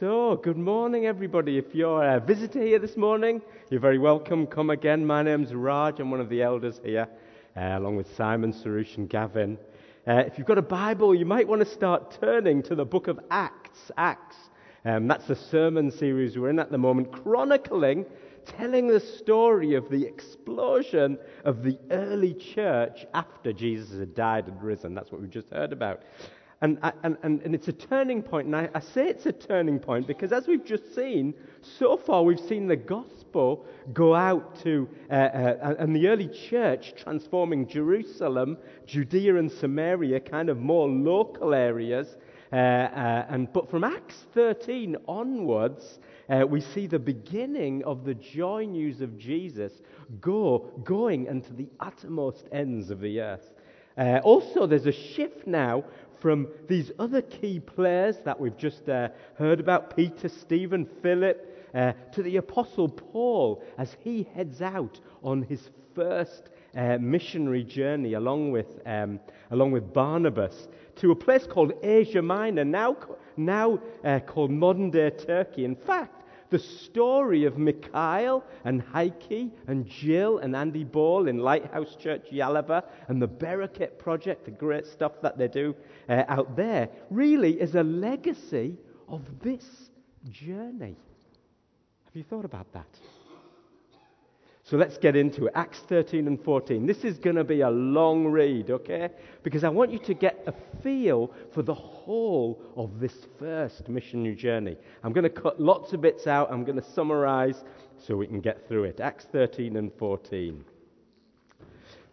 So, good morning, everybody. If you're a visitor here this morning, you're very welcome. Come again. My name's Raj. I'm one of the elders here, uh, along with Simon, Sarush, and Gavin. Uh, if you've got a Bible, you might want to start turning to the book of Acts. Acts. Um, that's the sermon series we're in at the moment, chronicling, telling the story of the explosion of the early church after Jesus had died and risen. That's what we just heard about. And, and, and, and it's a turning point. And I, I say it's a turning point because, as we've just seen, so far we've seen the gospel go out to, uh, uh, and the early church transforming Jerusalem, Judea, and Samaria, kind of more local areas. Uh, uh, and, but from Acts 13 onwards, uh, we see the beginning of the joy news of Jesus go, going into the uttermost ends of the earth. Uh, also, there's a shift now from these other key players that we've just uh, heard about Peter, Stephen, Philip, uh, to the Apostle Paul as he heads out on his first uh, missionary journey along with, um, along with Barnabas to a place called Asia Minor, now, now uh, called modern day Turkey. In fact, the story of Mikhail and Heike and Jill and Andy Ball in Lighthouse Church Yalova and the Bereket Project, the great stuff that they do uh, out there, really is a legacy of this journey. Have you thought about that? So let's get into it. Acts 13 and 14. This is going to be a long read, okay? Because I want you to get a feel for the whole of this first missionary journey. I'm going to cut lots of bits out. I'm going to summarize so we can get through it. Acts 13 and 14.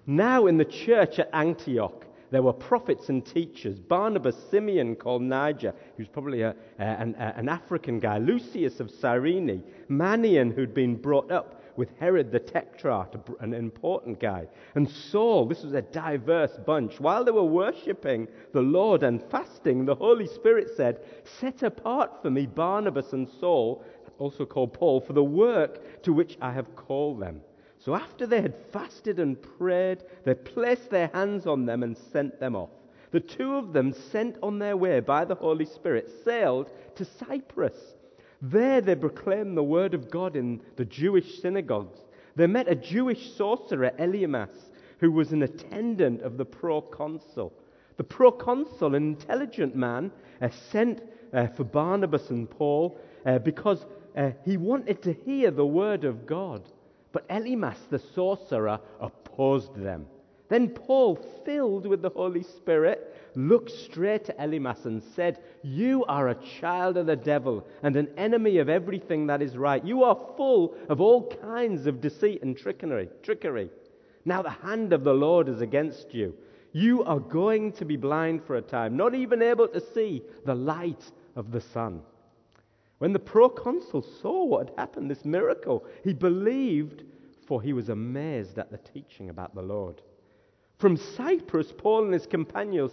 Now in the church at Antioch, there were prophets and teachers Barnabas, Simeon called Niger, who's probably a, an, an African guy, Lucius of Cyrene, Manaen, who'd been brought up with Herod the Tetrarch, an important guy. And Saul, this was a diverse bunch. While they were worshipping the Lord and fasting, the Holy Spirit said, Set apart for me Barnabas and Saul, also called Paul, for the work to which I have called them. So after they had fasted and prayed, they placed their hands on them and sent them off. The two of them, sent on their way by the Holy Spirit, sailed to Cyprus. There they proclaimed the word of God in the Jewish synagogues. They met a Jewish sorcerer, Elymas, who was an attendant of the proconsul. The proconsul, an intelligent man, uh, sent uh, for Barnabas and Paul uh, because uh, he wanted to hear the word of God. But Elymas, the sorcerer, opposed them. Then Paul, filled with the Holy Spirit, looked straight to Elymas and said, You are a child of the devil and an enemy of everything that is right. You are full of all kinds of deceit and trickery. trickery. Now the hand of the Lord is against you. You are going to be blind for a time, not even able to see the light of the sun. When the proconsul saw what had happened, this miracle, he believed, for he was amazed at the teaching about the Lord. From Cyprus, Paul and his companions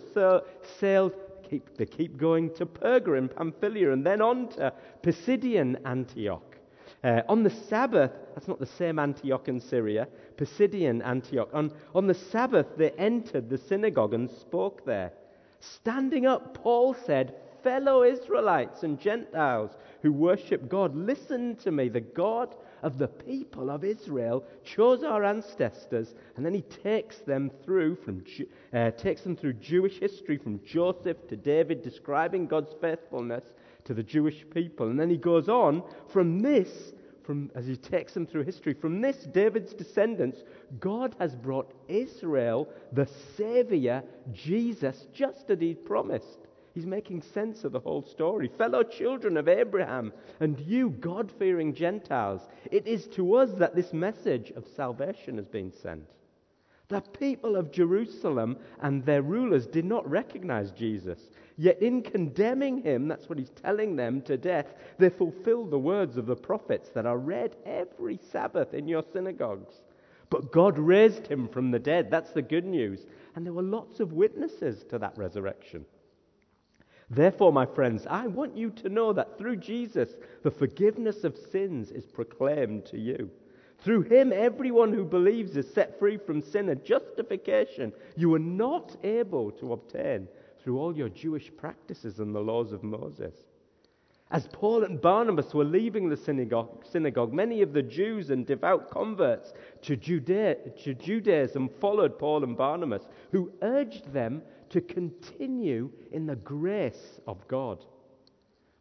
sailed, keep, they keep going to Perga in Pamphylia and then on to Pisidian Antioch. Uh, on the Sabbath, that's not the same Antioch in Syria, Pisidian Antioch. On, on the Sabbath, they entered the synagogue and spoke there. Standing up, Paul said, Fellow Israelites and Gentiles who worship God, listen to me. The God of the people of Israel chose our ancestors, and then he takes them through from uh, takes them through Jewish history from Joseph to David, describing God's faithfulness to the Jewish people, and then he goes on from this. From, as he takes them through history, from this, David's descendants, God has brought Israel the Savior, Jesus, just as he promised. He's making sense of the whole story. Fellow children of Abraham, and you, God fearing Gentiles, it is to us that this message of salvation has been sent. The people of Jerusalem and their rulers did not recognize Jesus. Yet, in condemning him, that's what he's telling them to death, they fulfilled the words of the prophets that are read every Sabbath in your synagogues. But God raised him from the dead. That's the good news. And there were lots of witnesses to that resurrection. Therefore, my friends, I want you to know that through Jesus, the forgiveness of sins is proclaimed to you. Through him, everyone who believes is set free from sin, a justification you were not able to obtain through all your Jewish practices and the laws of Moses. As Paul and Barnabas were leaving the synagogue, synagogue many of the Jews and devout converts to, to Judaism followed Paul and Barnabas, who urged them to continue in the grace of God.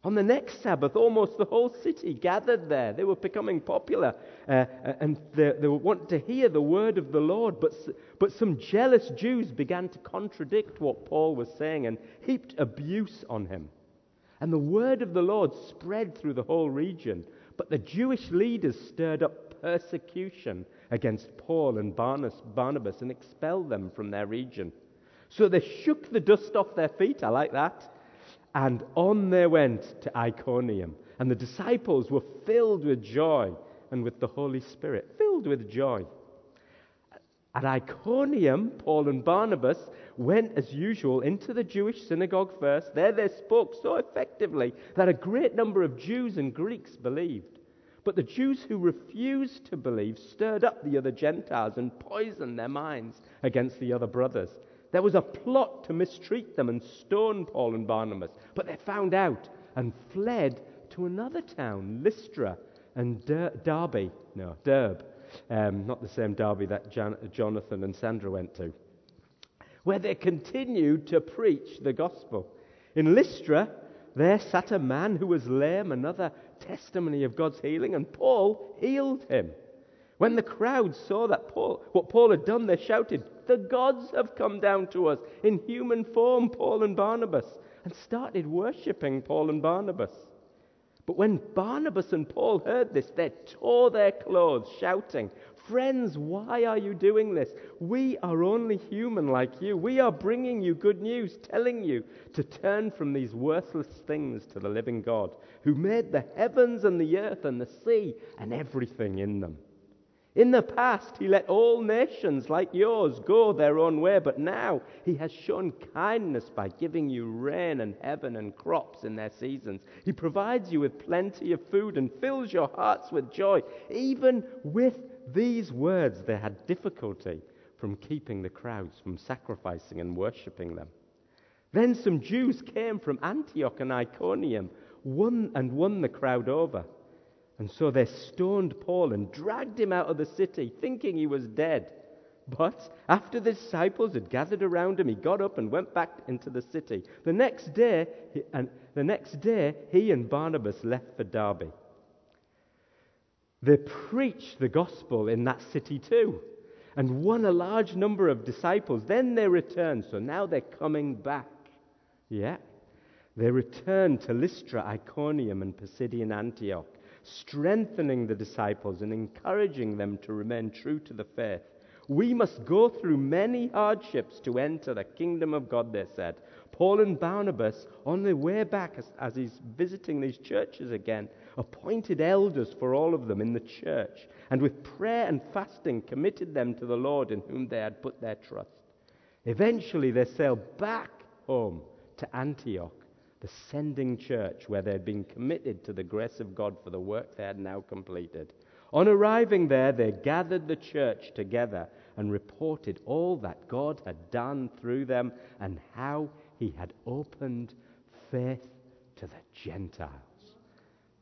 On the next Sabbath, almost the whole city gathered there. They were becoming popular uh, and they, they wanted to hear the word of the Lord. But, but some jealous Jews began to contradict what Paul was saying and heaped abuse on him. And the word of the Lord spread through the whole region. But the Jewish leaders stirred up persecution against Paul and Barnabas and expelled them from their region. So they shook the dust off their feet. I like that. And on they went to Iconium. And the disciples were filled with joy and with the Holy Spirit. Filled with joy. At Iconium, Paul and Barnabas went as usual into the Jewish synagogue first. There they spoke so effectively that a great number of Jews and Greeks believed. But the Jews who refused to believe stirred up the other Gentiles and poisoned their minds against the other brothers. There was a plot to mistreat them and stone Paul and Barnabas, but they found out and fled to another town, Lystra and Der- Derbe. No, Derb. Um, not the same Derby that Jan- Jonathan and Sandra went to where they continued to preach the gospel. In Lystra, there sat a man who was lame, another testimony of God's healing, and Paul healed him. When the crowd saw that Paul, what Paul had done, they shouted, The gods have come down to us in human form, Paul and Barnabas, and started worshipping Paul and Barnabas. But when Barnabas and Paul heard this, they tore their clothes, shouting, Friends, why are you doing this? We are only human like you. We are bringing you good news, telling you to turn from these worthless things to the living God, who made the heavens and the earth and the sea and everything in them. In the past, he let all nations like yours go their own way, but now he has shown kindness by giving you rain and heaven and crops in their seasons. He provides you with plenty of food and fills your hearts with joy, even with these words, they had difficulty from keeping the crowds from sacrificing and worshipping them. Then some Jews came from Antioch and Iconium won, and won the crowd over. And so they stoned Paul and dragged him out of the city, thinking he was dead. But after the disciples had gathered around him, he got up and went back into the city. The next day, he, and the next day, he and Barnabas left for Derbe. They preached the gospel in that city too and won a large number of disciples. Then they returned. So now they're coming back. Yeah. They returned to Lystra, Iconium, and Pisidian Antioch, strengthening the disciples and encouraging them to remain true to the faith. We must go through many hardships to enter the kingdom of God, they said. Paul and Barnabas, on their way back as, as he's visiting these churches again, appointed elders for all of them in the church, and with prayer and fasting committed them to the Lord in whom they had put their trust. Eventually, they sailed back home to Antioch, the sending church where they had been committed to the grace of God for the work they had now completed. On arriving there, they gathered the church together and reported all that God had done through them and how he had opened faith to the Gentiles.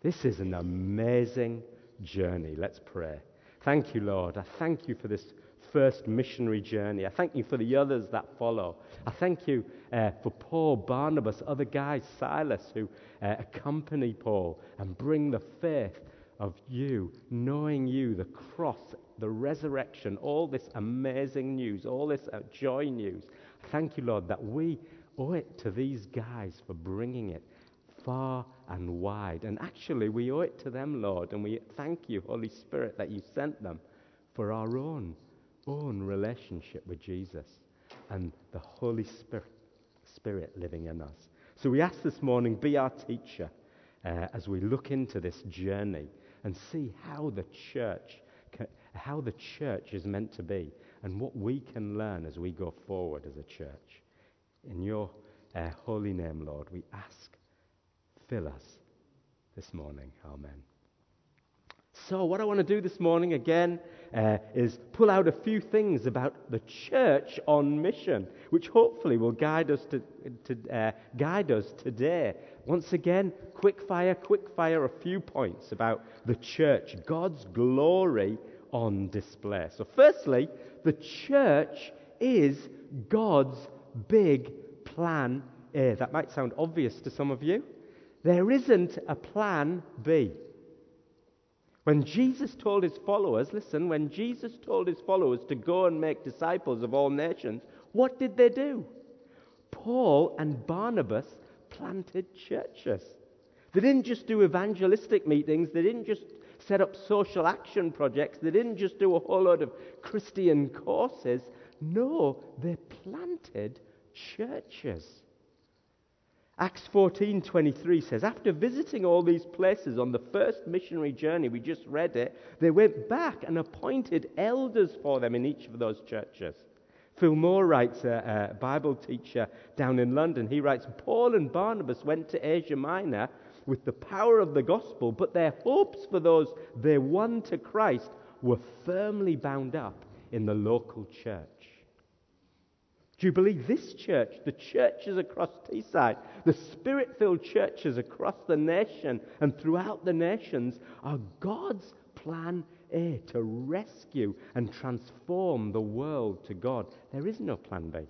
This is an amazing journey. Let's pray. Thank you, Lord. I thank you for this first missionary journey. I thank you for the others that follow. I thank you uh, for Paul, Barnabas, other guys, Silas, who uh, accompany Paul and bring the faith of you, knowing you, the cross, the resurrection, all this amazing news, all this uh, joy news. Thank you, Lord, that we owe it to these guys for bringing it far and wide. And actually, we owe it to them, Lord, and we thank you, Holy Spirit, that you sent them for our own, own relationship with Jesus and the Holy Spirit, Spirit living in us. So we ask this morning, be our teacher uh, as we look into this journey and see how the church how the church is meant to be and what we can learn as we go forward as a church. In your uh, holy name, Lord, we ask, fill us this morning. Amen. So, what I want to do this morning again uh, is pull out a few things about the church on mission, which hopefully will guide us to, to uh, guide us today. Once again, quick fire, quick fire, a few points about the church, God's glory on display. So, firstly, the church is God's big plan A. That might sound obvious to some of you. There isn't a plan B. When Jesus told his followers, listen, when Jesus told his followers to go and make disciples of all nations, what did they do? Paul and Barnabas planted churches. They didn't just do evangelistic meetings, they didn't just set up social action projects, they didn't just do a whole lot of Christian courses. No, they planted churches. Acts 14:23 says after visiting all these places on the first missionary journey we just read it they went back and appointed elders for them in each of those churches. Phil Moore writes a, a Bible teacher down in London he writes Paul and Barnabas went to Asia Minor with the power of the gospel but their hopes for those they won to Christ were firmly bound up in the local church. Do you believe this church, the churches across Teesside, the spirit filled churches across the nation and throughout the nations are God's plan A to rescue and transform the world to God? There is no plan B.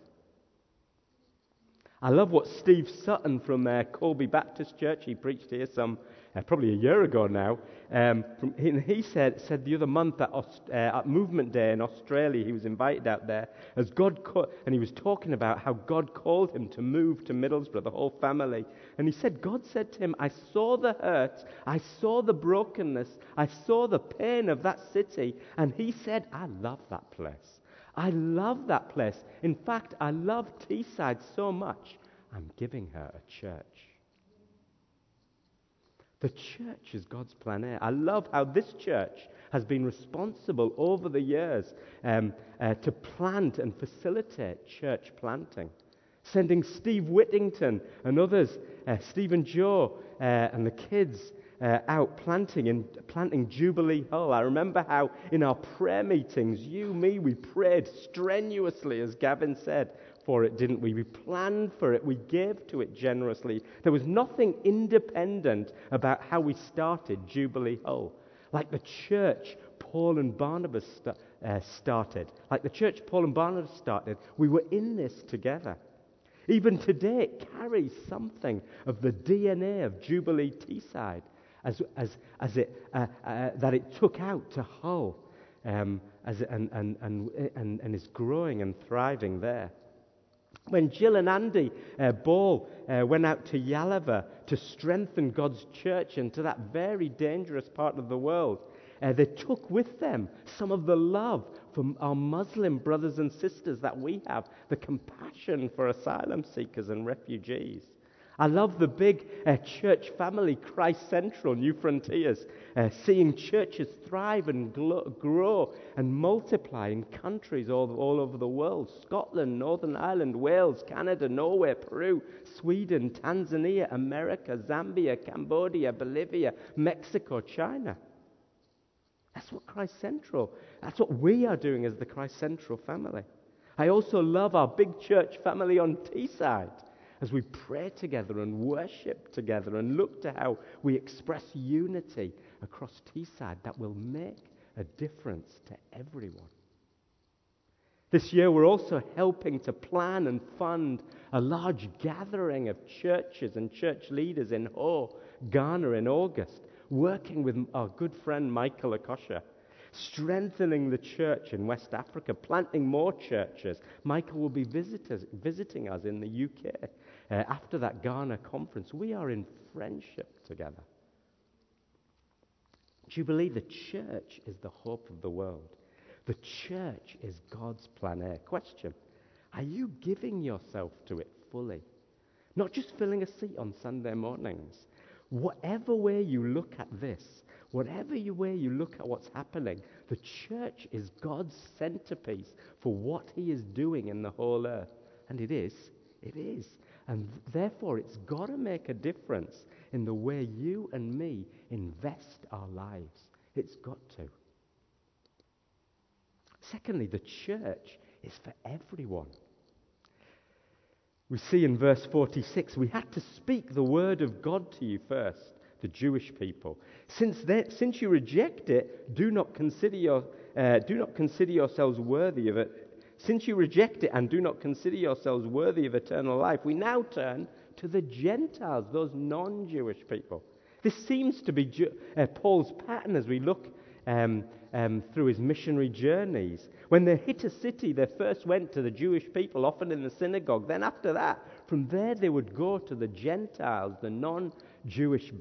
I love what Steve Sutton from uh, Colby Baptist Church, he preached here some uh, probably a year ago now. Um, from, he, he said, said the other month at, Aust- uh, at Movement Day in Australia, he was invited out there as God co- and he was talking about how God called him to move to Middlesbrough, the whole family. And he said, God said to him, I saw the hurt, I saw the brokenness, I saw the pain of that city. And he said, I love that place. I love that place. In fact, I love Teesside so much, I'm giving her a church. The church is God's plan A. I love how this church has been responsible over the years um, uh, to plant and facilitate church planting. Sending Steve Whittington and others, uh, Stephen Joe uh, and the kids uh, out planting and planting Jubilee Hull. I remember how in our prayer meetings, you, me, we prayed strenuously, as Gavin said, for it, didn't we? We planned for it. We gave to it generously. There was nothing independent about how we started Jubilee Hull. Like the church Paul and Barnabas st- uh, started, like the church Paul and Barnabas started, we were in this together. Even today, it carries something of the DNA of Jubilee Teesside as, as, as it, uh, uh, that it took out to Hull um, as and, and, and, and, and is growing and thriving there. When Jill and Andy uh, Ball uh, went out to Yalova to strengthen God's church into that very dangerous part of the world, uh, they took with them some of the love from our Muslim brothers and sisters that we have, the compassion for asylum seekers and refugees. I love the big uh, church family, Christ Central, New Frontiers, uh, seeing churches thrive and gl- grow and multiply in countries all, all over the world Scotland, Northern Ireland, Wales, Canada, Norway, Peru, Sweden, Tanzania, America, Zambia, Cambodia, Bolivia, Mexico, China. That's what Christ Central, that's what we are doing as the Christ Central family. I also love our big church family on Teesside as we pray together and worship together and look to how we express unity across Teesside that will make a difference to everyone. This year, we're also helping to plan and fund a large gathering of churches and church leaders in Ho, Ghana in August, working with our good friend Michael Akosha strengthening the church in West Africa, planting more churches. Michael will be visitors, visiting us in the UK uh, after that Ghana conference. We are in friendship together. Do you believe the church is the hope of the world? The church is God's plan A. Question Are you giving yourself to it fully? Not just filling a seat on Sunday mornings. Whatever way you look at this, whatever way you look at what's happening, the church is God's centerpiece for what He is doing in the whole earth. And it is. It is. And therefore, it's got to make a difference in the way you and me invest our lives It's got to. Secondly, the church is for everyone. We see in verse 46 we had to speak the word of God to you first, the Jewish people. Since, that, since you reject it, do not, consider your, uh, do not consider yourselves worthy of it. Since you reject it and do not consider yourselves worthy of eternal life, we now turn to the Gentiles, those non Jewish people. This seems to be uh, Paul's pattern as we look um, um, through his missionary journeys. When they hit a city, they first went to the Jewish people, often in the synagogue. Then, after that, from there they would go to the Gentiles, the non Jewish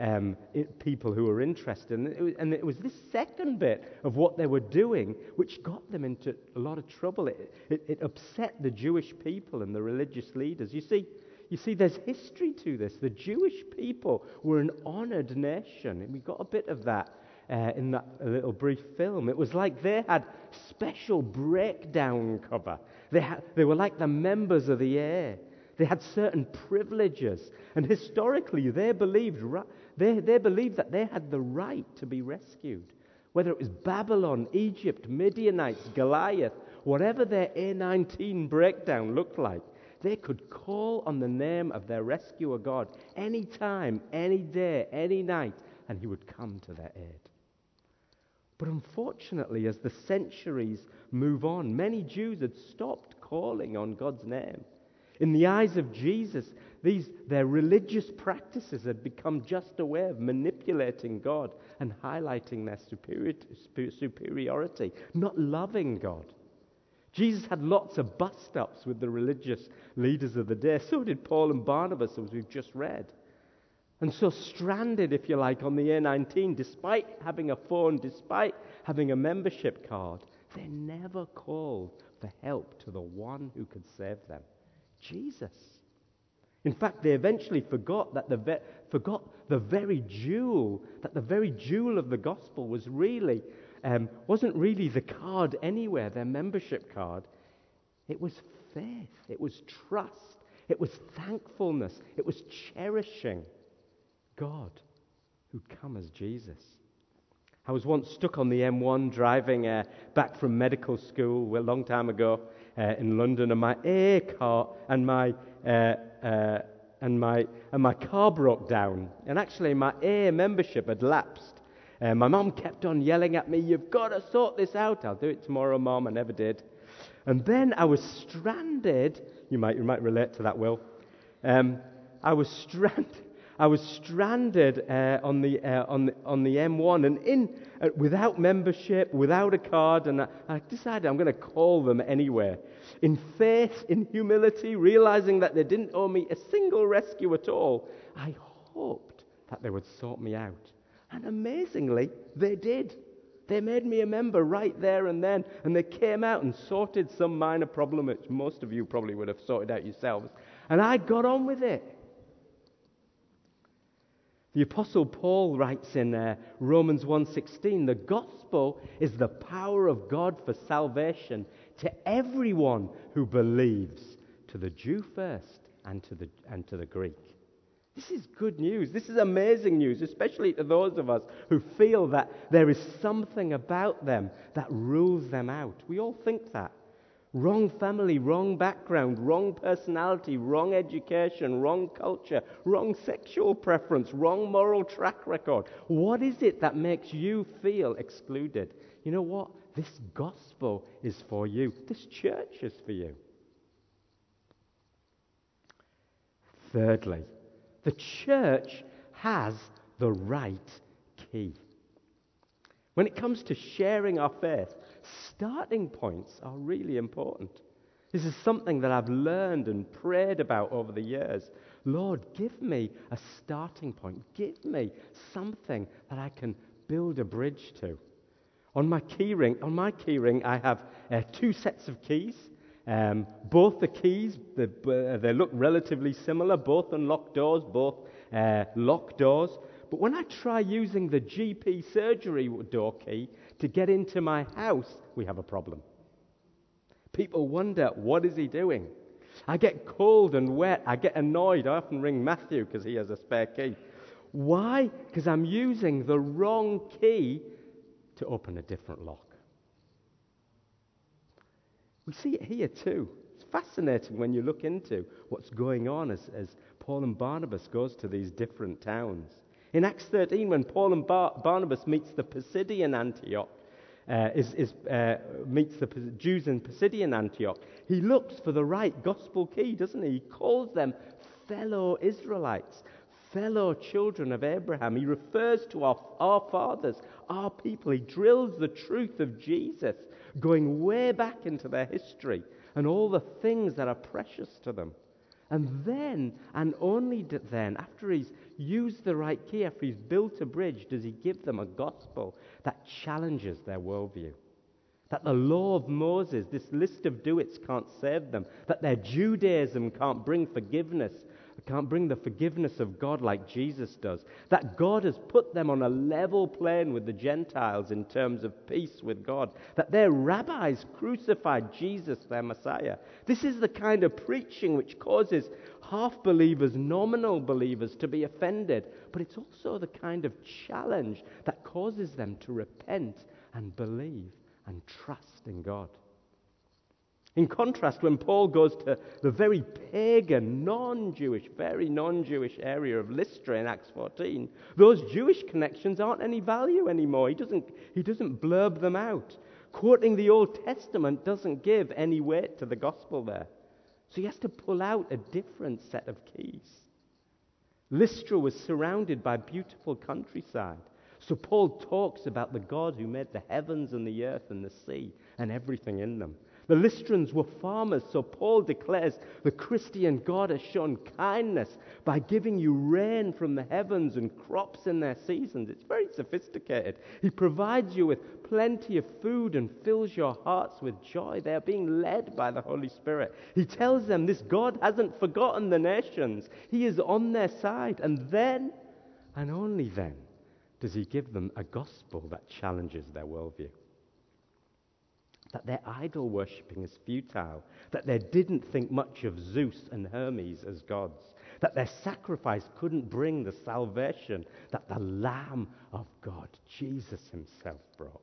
um, people who were interested. And it, was, and it, was, this second bit of what they were doing which got them into a lot of trouble. It, it, it upset the Jewish people and the religious leaders. You see, you see, there's history to this. The Jewish people were an honored nation, and we got a bit of that uh, in that little brief film. It was like they had special breakdown cover. They, had, they were like the members of the air. They had certain privileges. And historically, they believed, they, they believed that they had the right to be rescued. Whether it was Babylon, Egypt, Midianites, Goliath, whatever their A19 breakdown looked like, they could call on the name of their rescuer God any time, any day, any night, and he would come to their aid. But unfortunately, as the centuries move on, many Jews had stopped calling on God's name. In the eyes of Jesus, these, their religious practices had become just a way of manipulating God and highlighting their superiority, not loving God. Jesus had lots of bust ups with the religious leaders of the day. So did Paul and Barnabas, as we've just read. And so, stranded, if you like, on the A19, despite having a phone, despite having a membership card, they never called for help to the one who could save them Jesus. In fact, they eventually forgot that the ve- forgot the very jewel, that the very jewel of the gospel was really um, wasn't really the card anywhere, their membership card. It was faith, it was trust, it was thankfulness, it was cherishing God who'd come as Jesus. I was once stuck on the M1 driving uh, back from medical school a long time ago uh, in London, and my A car and my and my and my car broke down, and actually my A membership had lapsed. Uh, my mum kept on yelling at me, "You've got to sort this out." I'll do it tomorrow, mum. I never did. And then I was stranded. You might you might relate to that, Will. Um, I was stranded. I was stranded uh, on, the, uh, on, the, on the M1 and in, uh, without membership, without a card, and I, I decided I'm going to call them anyway. In faith, in humility, realizing that they didn't owe me a single rescue at all, I hoped that they would sort me out. And amazingly, they did. They made me a member right there and then, and they came out and sorted some minor problem which most of you probably would have sorted out yourselves. And I got on with it. The apostle Paul writes in uh, Romans 1:16, "The gospel is the power of God for salvation to everyone who believes, to the Jew first and to the and to the Greek." This is good news. This is amazing news, especially to those of us who feel that there is something about them that rules them out. We all think that. Wrong family, wrong background, wrong personality, wrong education, wrong culture, wrong sexual preference, wrong moral track record. What is it that makes you feel excluded? You know what? This gospel is for you, this church is for you. Thirdly, the church has the right key. When it comes to sharing our faith, starting points are really important. This is something that I've learned and prayed about over the years. Lord, give me a starting point. Give me something that I can build a bridge to. On my keyring, on my keyring, I have uh, two sets of keys. Um, both the keys, the, uh, they look relatively similar. Both unlock doors, both uh, lock doors. But when I try using the GP surgery door key, to get into my house, we have a problem. People wonder, what is he doing? I get cold and wet. I get annoyed. I often ring Matthew because he has a spare key. Why? Because I'm using the wrong key to open a different lock. We see it here too. It's fascinating when you look into what's going on as, as Paul and Barnabas goes to these different towns. In Acts 13, when Paul and Bar- Barnabas meets the Pisidian Antioch, uh, is, is, uh, meets the Jews in Pisidian Antioch, he looks for the right gospel key, doesn't he? He calls them fellow Israelites, fellow children of Abraham. He refers to our, our fathers, our people. He drills the truth of Jesus, going way back into their history and all the things that are precious to them. And then, and only then, after he's used the right key, after he's built a bridge, does he give them a gospel that challenges their worldview. That the law of Moses, this list of do can't save them. That their Judaism can't bring forgiveness can't bring the forgiveness of God like Jesus does. That God has put them on a level plane with the Gentiles in terms of peace with God. That their rabbis crucified Jesus, their Messiah. This is the kind of preaching which causes half believers, nominal believers, to be offended. But it's also the kind of challenge that causes them to repent and believe and trust in God. In contrast, when Paul goes to the very pagan, non Jewish, very non Jewish area of Lystra in Acts 14, those Jewish connections aren't any value anymore. He doesn't, he doesn't blurb them out. Quoting the Old Testament doesn't give any weight to the gospel there. So he has to pull out a different set of keys. Lystra was surrounded by beautiful countryside. So Paul talks about the God who made the heavens and the earth and the sea and everything in them. The Lystrans were farmers, so Paul declares the Christian God has shown kindness by giving you rain from the heavens and crops in their seasons. It's very sophisticated. He provides you with plenty of food and fills your hearts with joy. They are being led by the Holy Spirit. He tells them this God hasn't forgotten the nations, He is on their side. And then, and only then, does He give them a gospel that challenges their worldview that their idol worshipping is futile, that they didn't think much of Zeus and Hermes as gods, that their sacrifice couldn't bring the salvation that the Lamb of God, Jesus Himself, brought.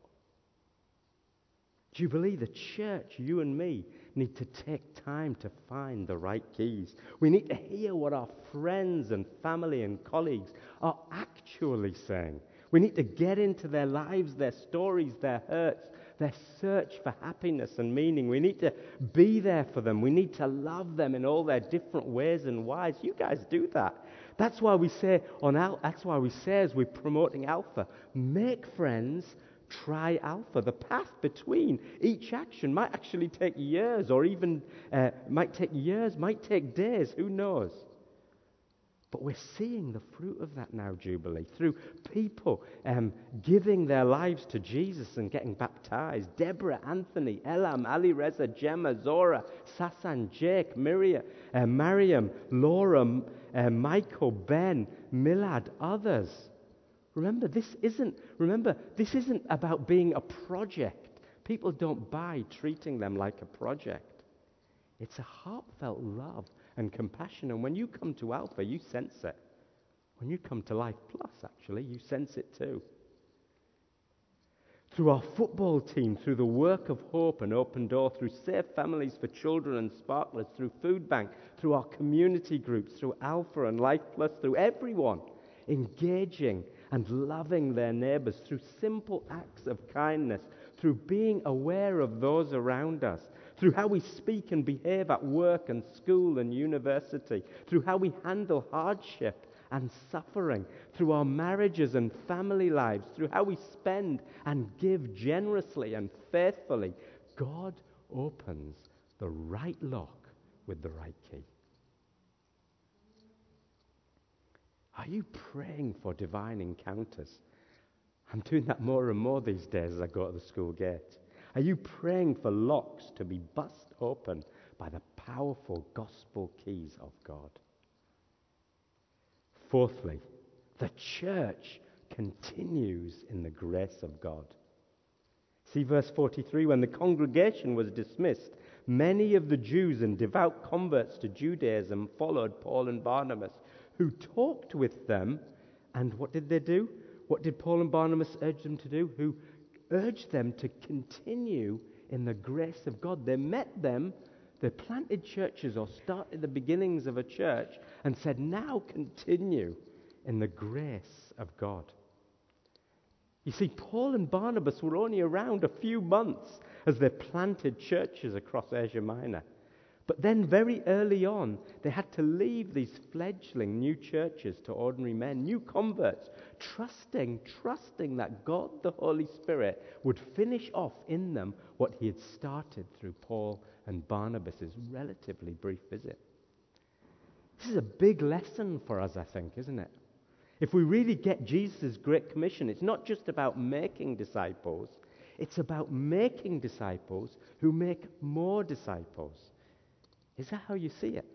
Jubilee, the church, you and me, need to take time to find the right keys. We need to hear what our friends and family and colleagues are actually saying. We need to get into their lives, their stories, their hurts, their search for happiness and meaning. We need to be there for them. We need to love them in all their different ways and whys. You guys do that. That's why we say on Al- that's why we say as we're promoting Alpha, make friends, try Alpha. The path between each action might actually take years, or even uh, might take years, might take days. Who knows? But we're seeing the fruit of that now, Jubilee, through people um, giving their lives to Jesus and getting baptized. Deborah, Anthony, Elam, Ali Reza, Gemma, Zora, Sasan, Jake, Miriam, uh, Mariam, Laura, uh, Michael, Ben, Milad, others. Remember, this isn't, remember, this isn't about being a project. People don't buy treating them like a project. It's a heartfelt love and compassion. And when you come to Alpha, you sense it. When you come to Life Plus, actually, you sense it too. Through our football team, through the work of Hope and Open Door, through Safe Families for Children and Sparklers, through Food Bank, through our community groups, through Alpha and Life Plus, through everyone engaging and loving their neighbors, through simple acts of kindness, through being aware of those around us, through how we speak and behave at work and school and university, through how we handle hardship and suffering, through our marriages and family lives, through how we spend and give generously and faithfully, God opens the right lock with the right key. Are you praying for divine encounters? I'm doing that more and more these days as I go to the school gate. Are you praying for locks to be bust open by the powerful gospel keys of God? Fourthly, the church continues in the grace of God. See verse 43 when the congregation was dismissed, many of the Jews and devout converts to Judaism followed Paul and Barnabas, who talked with them. And what did they do? What did Paul and Barnabas urge them to do? Who urged them to continue in the grace of God. They met them, they planted churches or started the beginnings of a church and said, now continue in the grace of God. You see, Paul and Barnabas were only around a few months as they planted churches across Asia Minor. But then, very early on, they had to leave these fledgling new churches to ordinary men, new converts, trusting, trusting that God, the Holy Spirit, would finish off in them what he had started through Paul and Barnabas' relatively brief visit. This is a big lesson for us, I think, isn't it? If we really get Jesus' Great Commission, it's not just about making disciples, it's about making disciples who make more disciples. Is that how you see it?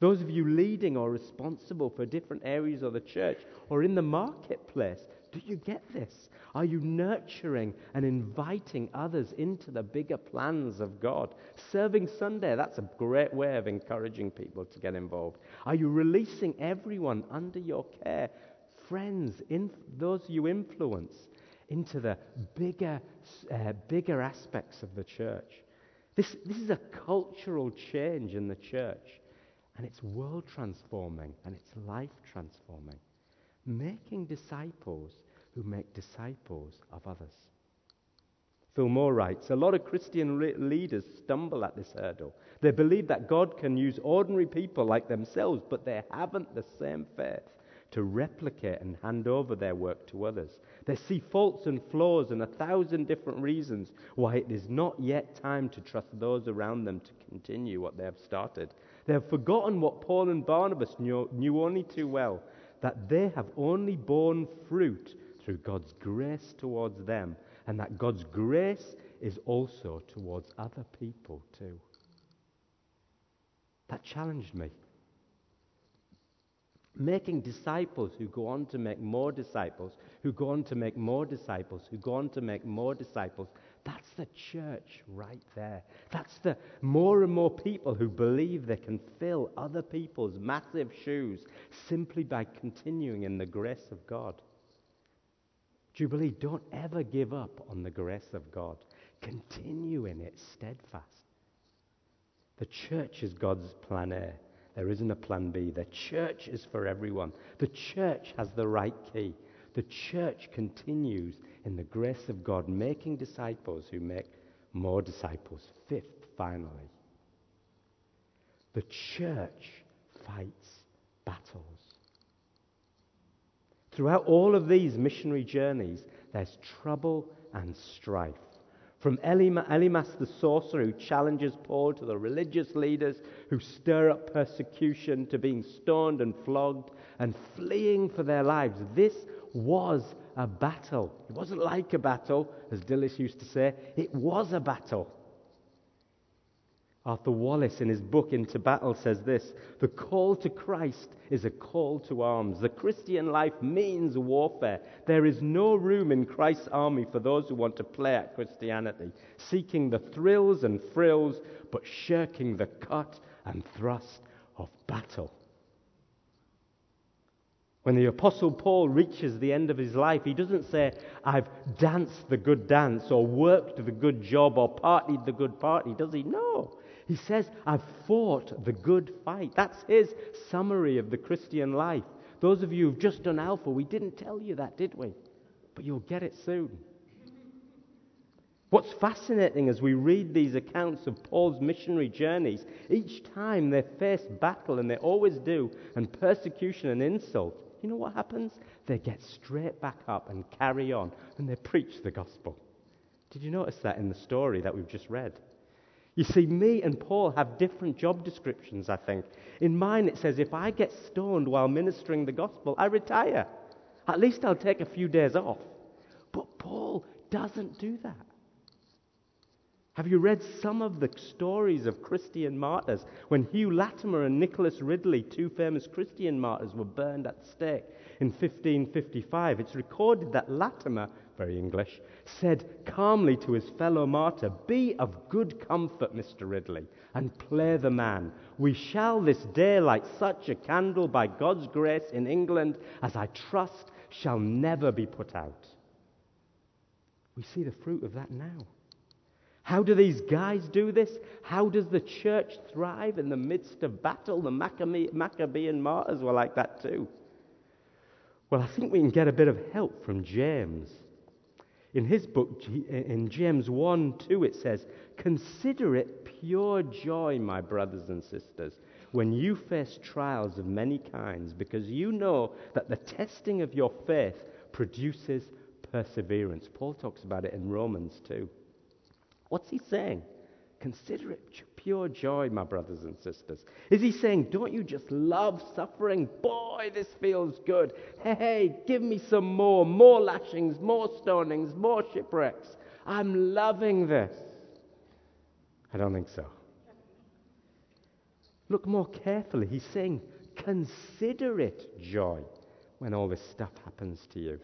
Those of you leading or responsible for different areas of the church or in the marketplace, do you get this? Are you nurturing and inviting others into the bigger plans of God? Serving Sunday, that's a great way of encouraging people to get involved. Are you releasing everyone under your care, friends, in, those you influence, into the bigger, uh, bigger aspects of the church? This, this is a cultural change in the church, and it's world transforming and it's life transforming. Making disciples who make disciples of others. Phil Moore writes A lot of Christian re- leaders stumble at this hurdle. They believe that God can use ordinary people like themselves, but they haven't the same faith to replicate and hand over their work to others. They see faults and flaws and a thousand different reasons why it is not yet time to trust those around them to continue what they have started. They have forgotten what Paul and Barnabas knew, knew only too well that they have only borne fruit through God's grace towards them, and that God's grace is also towards other people too. That challenged me making disciples who go on to make more disciples, who go on to make more disciples, who go on to make more disciples. That's the church right there. That's the more and more people who believe they can fill other people's massive shoes simply by continuing in the grace of God. Jubilee, don't ever give up on the grace of God. Continue in it steadfast. The church is God's plan A. There isn't a plan B. The church is for everyone. The church has the right key. The church continues in the grace of God, making disciples who make more disciples. Fifth, finally, the church fights battles. Throughout all of these missionary journeys, there's trouble and strife. From Elymas the sorcerer who challenges Paul to the religious leaders who stir up persecution to being stoned and flogged and fleeing for their lives. This was a battle. It wasn't like a battle, as Dillis used to say, it was a battle. Arthur Wallis, in his book Into Battle, says this The call to Christ is a call to arms. The Christian life means warfare. There is no room in Christ's army for those who want to play at Christianity, seeking the thrills and frills, but shirking the cut and thrust of battle. When the Apostle Paul reaches the end of his life, he doesn't say, I've danced the good dance, or worked the good job, or partied the good party, does he? No. He says, I've fought the good fight. That's his summary of the Christian life. Those of you who've just done Alpha, we didn't tell you that, did we? But you'll get it soon. What's fascinating as we read these accounts of Paul's missionary journeys, each time they face battle, and they always do, and persecution and insult, you know what happens? They get straight back up and carry on, and they preach the gospel. Did you notice that in the story that we've just read? You see, me and Paul have different job descriptions, I think. In mine, it says, if I get stoned while ministering the gospel, I retire. At least I'll take a few days off. But Paul doesn't do that. Have you read some of the stories of Christian martyrs? When Hugh Latimer and Nicholas Ridley, two famous Christian martyrs, were burned at stake in 1555, it's recorded that Latimer very English, said calmly to his fellow martyr, Be of good comfort, Mr. Ridley, and play the man. We shall this day light such a candle by God's grace in England as I trust shall never be put out. We see the fruit of that now. How do these guys do this? How does the church thrive in the midst of battle? The Maccabean martyrs were like that too. Well, I think we can get a bit of help from James. In his book, in James 1 2, it says, Consider it pure joy, my brothers and sisters, when you face trials of many kinds, because you know that the testing of your faith produces perseverance. Paul talks about it in Romans 2. What's he saying? Consider it pure joy, my brothers and sisters. Is he saying, don't you just love suffering? Boy, this feels good. Hey, give me some more, more lashings, more stonings, more shipwrecks. I'm loving this. I don't think so. Look more carefully. He's saying, consider it joy when all this stuff happens to you.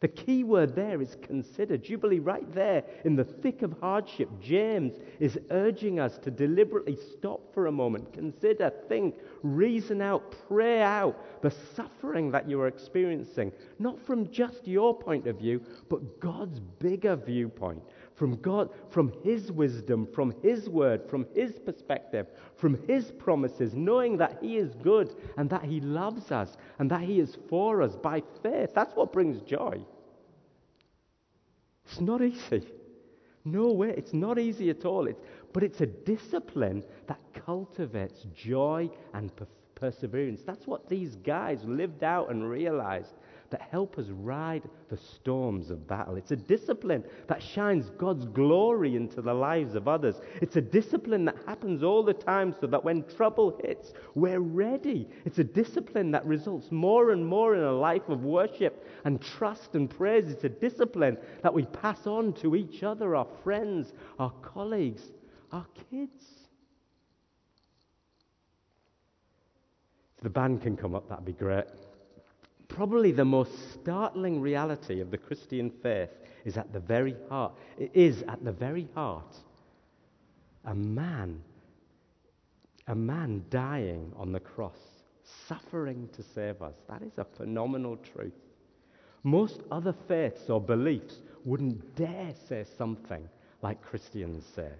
The key word there is consider. Jubilee, right there in the thick of hardship, James is urging us to deliberately stop for a moment, consider, think, reason out, pray out the suffering that you are experiencing, not from just your point of view, but God's bigger viewpoint from God, from His wisdom, from His word, from His perspective, from His promises, knowing that He is good and that He loves us and that He is for us by faith. That's what brings joy. It's not easy. No way. It's not easy at all. It's, but it's a discipline that cultivates joy and perseverance. That's what these guys lived out and realized that help us ride the storms of battle. It's a discipline that shines God's glory into the lives of others. It's a discipline that happens all the time so that when trouble hits, we're ready. It's a discipline that results more and more in a life of worship and trust and praise. It's a discipline that we pass on to each other, our friends, our colleagues, our kids. If the band can come up, that'd be great probably the most startling reality of the Christian faith is at the very heart. It is at the very heart a man, a man dying on the cross, suffering to save us. That is a phenomenal truth. Most other faiths or beliefs wouldn't dare say something like Christians say.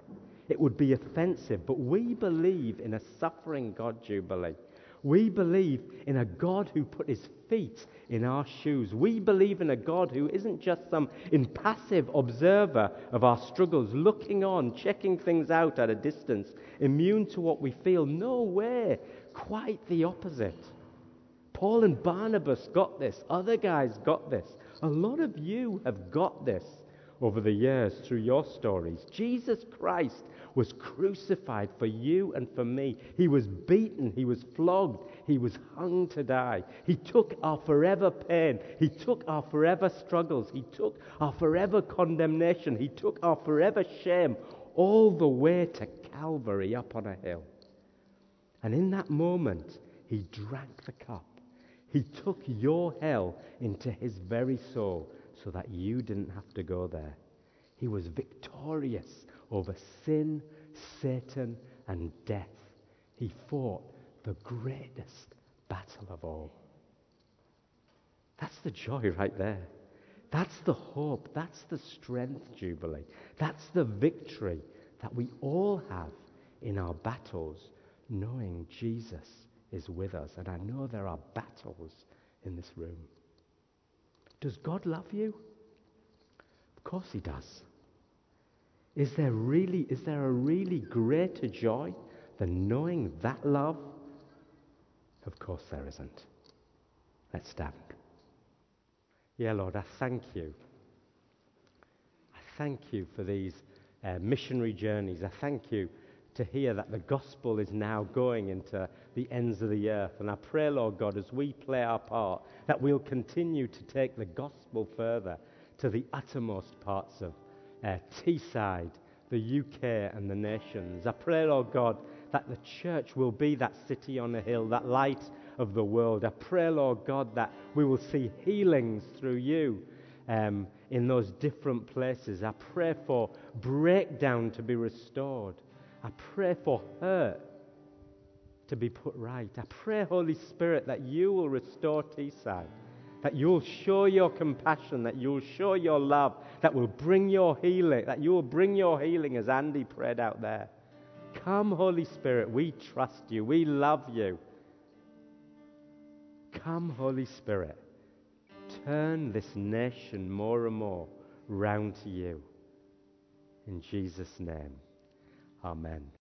It would be offensive, but we believe in a suffering God Jubilee. We believe in a God who put his feet in our shoes. We believe in a God who isn't just some impassive observer of our struggles, looking on, checking things out at a distance, immune to what we feel. No way. Quite the opposite. Paul and Barnabas got this. Other guys got this. A lot of you have got this over the years through your stories. Jesus Christ was crucified for you and for me. He was beaten, he was flogged, he was hung to die. He took our forever pain, he took our forever struggles, he took our forever condemnation, he took our forever shame all the way to Calvary up on a hill. And in that moment, he drank the cup. He took your hell into his very soul so that you didn't have to go there. He was victorious over sin, Satan, and death. He fought the greatest battle of all. That's the joy right there. That's the hope. That's the strength, Jubilee. That's the victory that we all have in our battles, knowing Jesus is with us. And I know there are battles in this room. Does God love you? Of course He does. Is there really, is there a really greater joy than knowing that love? Of course there isn't. Let's stand. Yeah, Lord, I thank you. I thank you for these uh, missionary journeys. I thank you to hear that the gospel is now going into the ends of the earth. And I pray, Lord God, as we play our part, that we'll continue to take the gospel further to the uttermost parts of uh, Teesside, the UK, and the nations. I pray, Lord God, that the church will be that city on a hill, that light of the world. I pray, Lord God, that we will see healings through you um, in those different places. I pray for breakdown to be restored. I pray for hurt to be put right. I pray, Holy Spirit, that you will restore Teesside that you'll show your compassion, that you'll show your love, that will bring your healing, that you will bring your healing as Andy prayed out there. Come, Holy Spirit, we trust you, we love you. Come, Holy Spirit, turn this nation more and more round to you. In Jesus' name, amen.